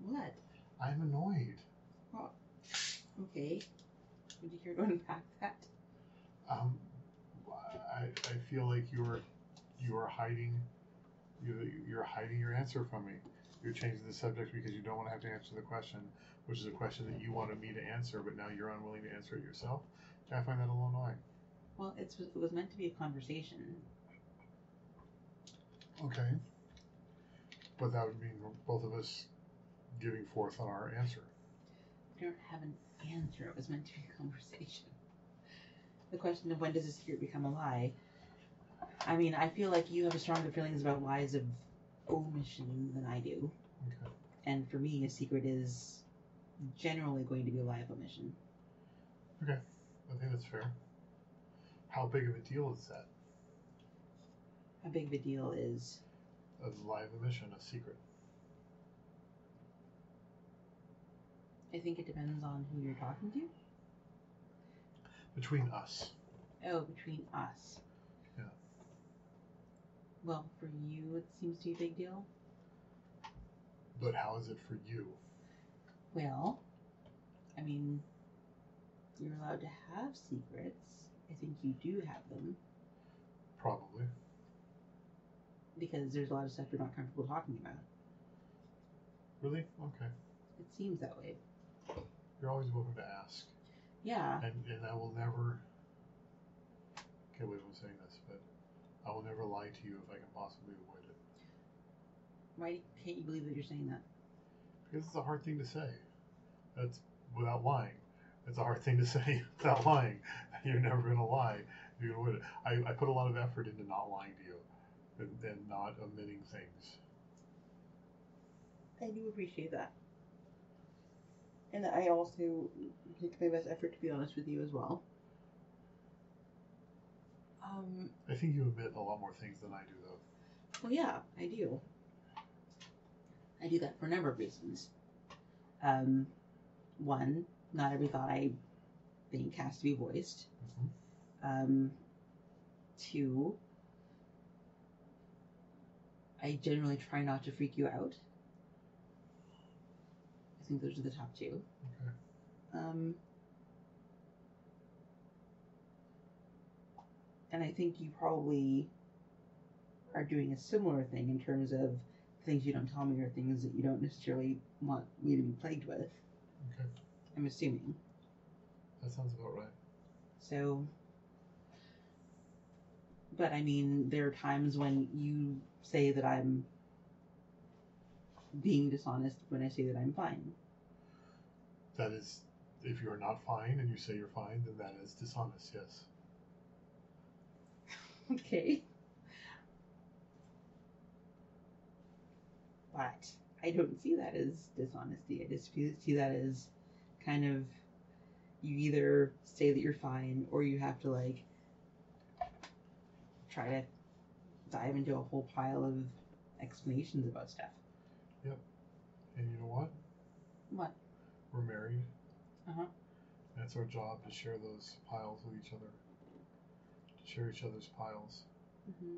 What? I'm annoyed. Okay. Would you care to unpack that? Um, I, I feel like you're you're hiding you you're hiding your answer from me. You're changing the subject because you don't want to have to answer the question, which is a question that you wanted me to answer, but now you're unwilling to answer it yourself. I find that a little annoying. Well, it's, it was meant to be a conversation. Okay. But that would mean both of us giving forth on our answer. We don't have an answer. It was meant to be a conversation. The question of when does a secret become a lie? I mean, I feel like you have stronger feelings about lies of omission than I do. Okay. And for me, a secret is generally going to be a lie of omission. Okay. I think that's fair. How big of a deal is that? How big of a deal is A lie of omission, a secret. I think it depends on who you're talking to. Between us. Oh, between us. Yeah. Well, for you, it seems to be a big deal. But how is it for you? Well, I mean, you're allowed to have secrets. I think you do have them Probably. because there's a lot of stuff you're not comfortable talking about. Really? Okay. It seems that way. You're always welcome to ask. Yeah. And and I will never can't believe I'm saying this, but I will never lie to you if I can possibly avoid it. Why can't you believe that you're saying that? Because it's a hard thing to say. That's without lying. It's a hard thing to say without lying. You're never gonna lie. You can avoid it. I, I put a lot of effort into not lying to you and, and not omitting things. I do appreciate that. And I also make my best effort to be honest with you as well. Um, I think you admit a lot more things than I do though. well, yeah, I do. I do that for a number of reasons. Um, one, not every thought I think has to be voiced. Mhm. Um, two, I generally try not to freak you out. Think those are the top two. Okay. Um, and I think you probably are doing a similar thing in terms of things you don't tell me or things that you don't necessarily want me to be plagued with. Okay. I'm assuming. That sounds about right. So, but I mean, there are times when you say that I'm being dishonest when I say that I'm fine. That is, if you're not fine and you say you're fine, then that is dishonest, yes. Okay. But I don't see that as dishonesty. I just see that as kind of you either say that you're fine or you have to like try to dive into a whole pile of explanations about stuff. Yep. And you know what? What? We're married. Uh-huh. That's our job to share those piles with each other. To share each other's piles. hmm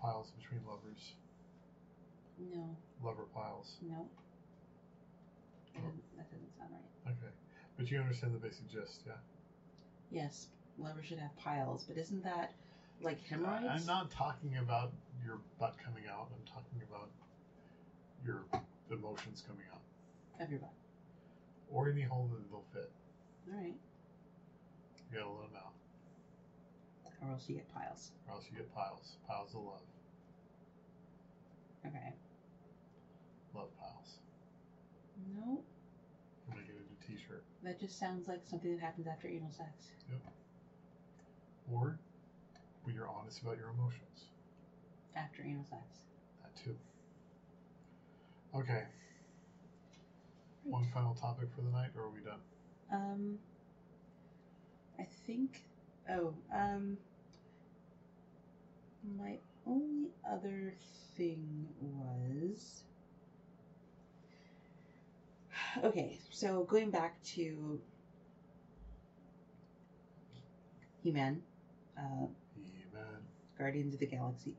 Piles between lovers. No, Lover piles. no. That Oh. doesn't, that doesn't sound right. Okay. But you understand the basic gist, yeah? Yes, lovers should have piles, but isn't that like hemorrhoids? I'm not talking about your butt coming out. I'm talking about your emotions coming out, Everybody. Or any hole that they'll fit. All right. You gotta let them out, Or else you get piles. or else you get piles. Piles of love. Okay. Love piles. No, I'm gonna get a T-shirt. that just sounds like something that happens after anal sex. Yep. Or when you're honest about your emotions. After anal sex. That too. Okay. One final topic for the night, or are we done? Um, I think. Oh, um, my only other thing was. Okay, so going back to He Man, uh, He-Man, Guardians of the Galaxy,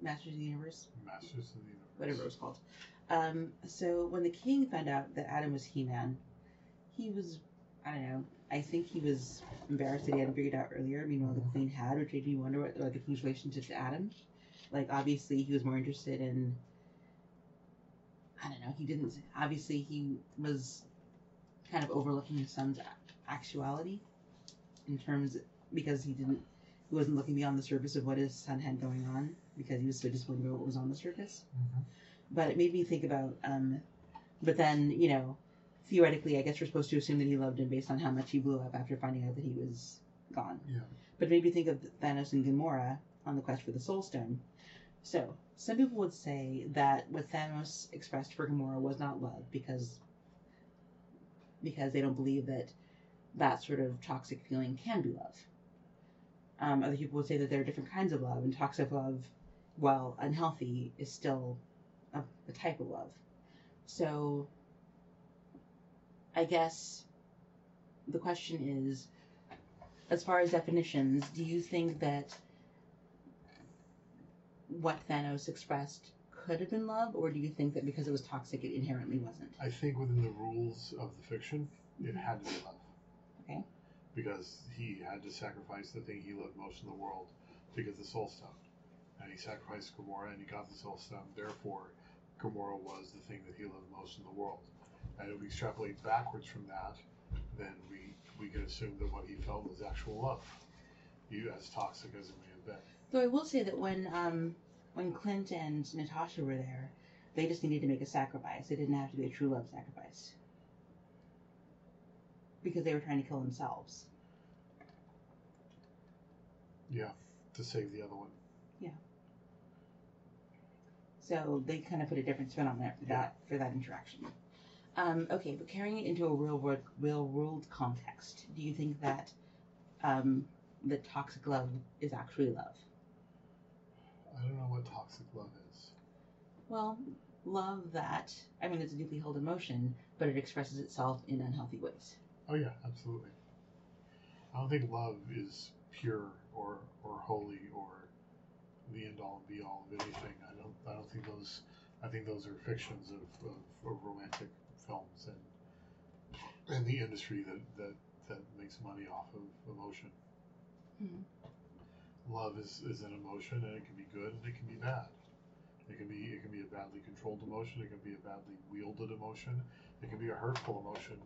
Masters of the Universe, Masters of the Universe. whatever it was called. Um, so when the king found out that Adam was He-Man, he was, I don't know, I think he was embarrassed that he hadn't figured out earlier. Meanwhile, the queen had, which made me wonder what, what the king's relationship to Adam. Like, obviously, he was more interested in. I don't know. He didn't. Obviously, he was kind of overlooking his son's actuality in terms because he didn't. He wasn't looking beyond the surface of what his son had going on because he was so disappointed about what was on the surface Mhm. But it made me think about um but then you know theoretically i guess we're supposed to assume that he loved him based on how much he blew up after finding out that he was gone. Yeah. but it made me think of thanos and gamora on the quest for the soul stone. So some people would say that what thanos expressed for gamora was not love because because they don't believe that that sort of toxic feeling can be love. Um, other people would say that there are different kinds of love and toxic love while unhealthy is still a, a type of love. So I guess the question is as far as definitions, do you think that what Thanos expressed could have been love, or do you think that because it was toxic, it inherently wasn't? I think within the rules of the fiction, it had to be love. Okay. Because he had to sacrifice the thing he loved most in the world to get the Soul Stone. And he sacrificed Gamora and he got the Soul Stone. Therefore, Gamora was the thing that he loved most in the world. And if we extrapolate backwards from that, then we, we can assume that what he felt was actual love. You as toxic as it may have been. Though I will say that when um, when Clint and Natasha were there, they just needed to make a sacrifice. It didn't have to be a true love sacrifice because they were trying to kill themselves. Yeah. To save the other one. So they kind of put a different spin on it for that for that interaction. Um, okay, but carrying it into a real world real world context, do you think that um, that toxic love is actually love? I don't know what toxic love is. Well, love that I mean it's a deeply held emotion, but it expresses itself in unhealthy ways. Oh yeah, absolutely. I don't think love is pure or or holy or the end all and be all of anything. I don't I don't think those I think those are fictions of, of, of romantic films and and the industry that, that, that makes money off of emotion. Mhm. Love is, is an emotion and it can be good and it can be bad. It can be it can be a badly controlled emotion, it can be a badly wielded emotion, it can be a hurtful emotion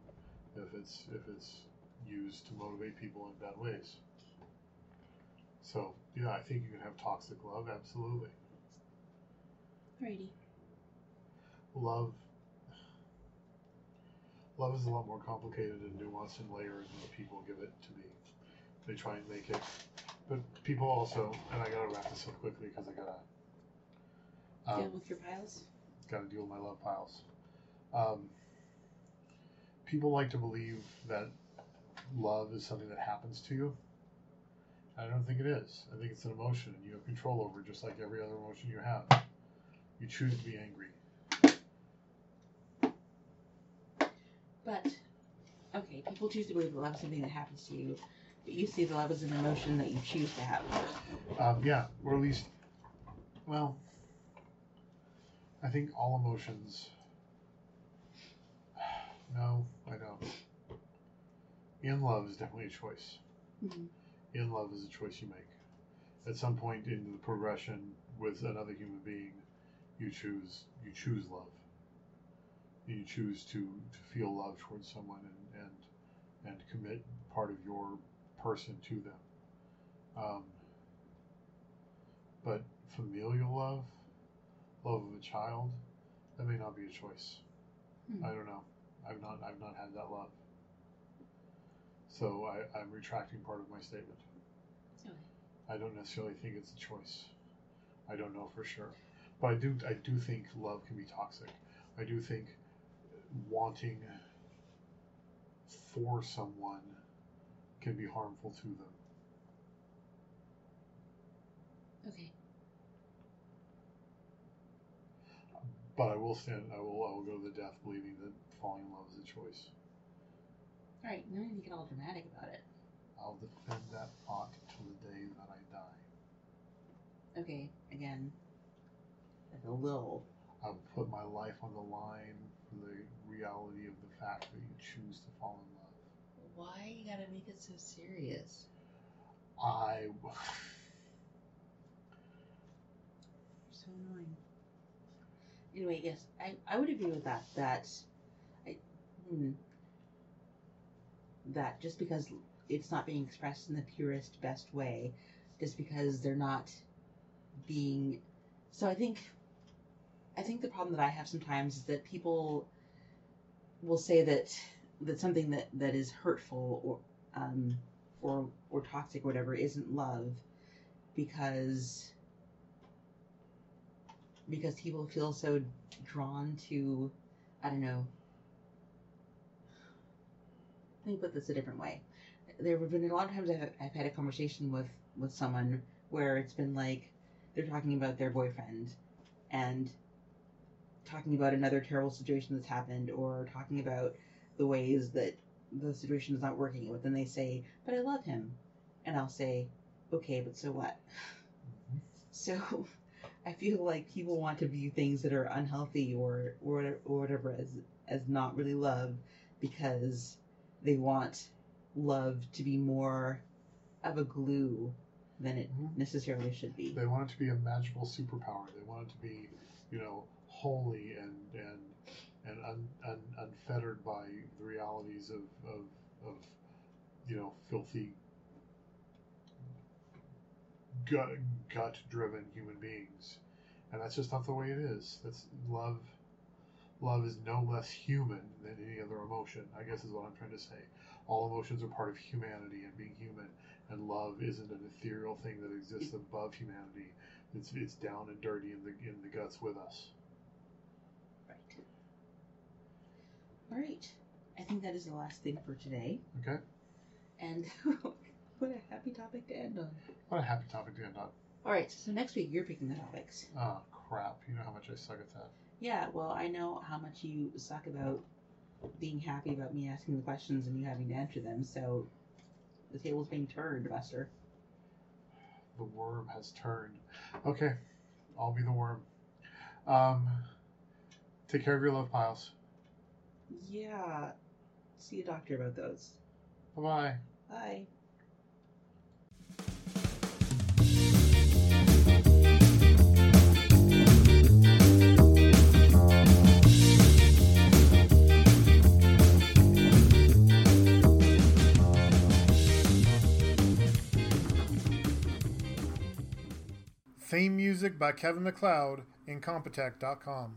if it's if it's used to motivate people in bad ways. So yeah, I think you can have toxic love, absolutely. Alrighty. Love love is a lot more complicated and nuanced and layered than what people give it to be. They try and make it, but people also, and I gotta wrap this up quickly because I gotta Deal um, with your piles. got to deal with my love piles. Um, people like to believe that love is something that happens to you. I don't think it is. I think it's an emotion, and you have control over just like every other emotion you have. You choose to be angry. But okay, people choose to believe that love is something that happens to you, but you see the love as an emotion that you choose to have. Um, yeah, or at least, well, I think all emotions. No, I don't. In love is definitely a choice. Mhm. In love is a choice you make. At some point in the progression with another human being, you choose you choose love. You choose to, to feel love towards someone and, and and commit part of your person to them. Um, but familial love, love of a child, that may not be a choice. Hmm. I don't know. I've not I've not had that love. So I, I'm retracting part of my statement. Okay. I don't necessarily think it's a choice. I don't know for sure. But I do I do think love can be toxic. I do think wanting for someone can be harmful to them. Okay. But I will stand I will I will go to the death believing that falling in love is a choice. All right. No need to get all dramatic about it. I'll defend that pot till the day that I die. Okay. Again. A little. I will put my life on the line for the reality of the fact that you choose to fall in love. Why you gotta make it so serious? I You're So annoying. Anyway, yes, I, I would agree with that. That I hmm, that just because it's not being expressed in the purest, best way, just because they're not being. So I think, I think the problem that I have sometimes is that people will say that that something that that is hurtful or um or or toxic or whatever isn't love because because people feel so drawn to I don't know. Let me put this a different way. There have been a lot of times I've, I've had a conversation with with someone where it's been like they're talking about their boyfriend and talking about another terrible situation that's happened or talking about the ways that the situation is not working with then they say but i love him. And i'll say okay but so what? Mm-hmm. So i feel like people want to view things that are unhealthy or or, or whatever as as not really love because they want love to be more of a glue than it Mhm. necessarily should be They want it to be a magical superpower. They want it to be, you know, holy and and and un, un, unfettered by the realities of, of of you know filthy gut gut driven human beings, and that's just not the way it is. That's love. Love is no less human than any other emotion. I guess is what I'm trying to say. All emotions are part of humanity and being human, and love isn't an ethereal thing that exists above humanity. It's it's down and dirty in the in the guts with us. right all right i think that is the last thing for today Okay. and what a happy topic to end on What a happy topic to end on. all right so next week you're picking the topics Oh crap! You know how much I suck at that. Yeah, well, I know how much you suck about being happy about me asking the questions and you having to answer them, so the table's being turned, Buster. The worm has turned. Okay, I'll be the worm. Um, take care of your love piles. Yeah. See a doctor about those. Bye bye. Bye. Theme music by Kevin MacLeod, Incompetech.com.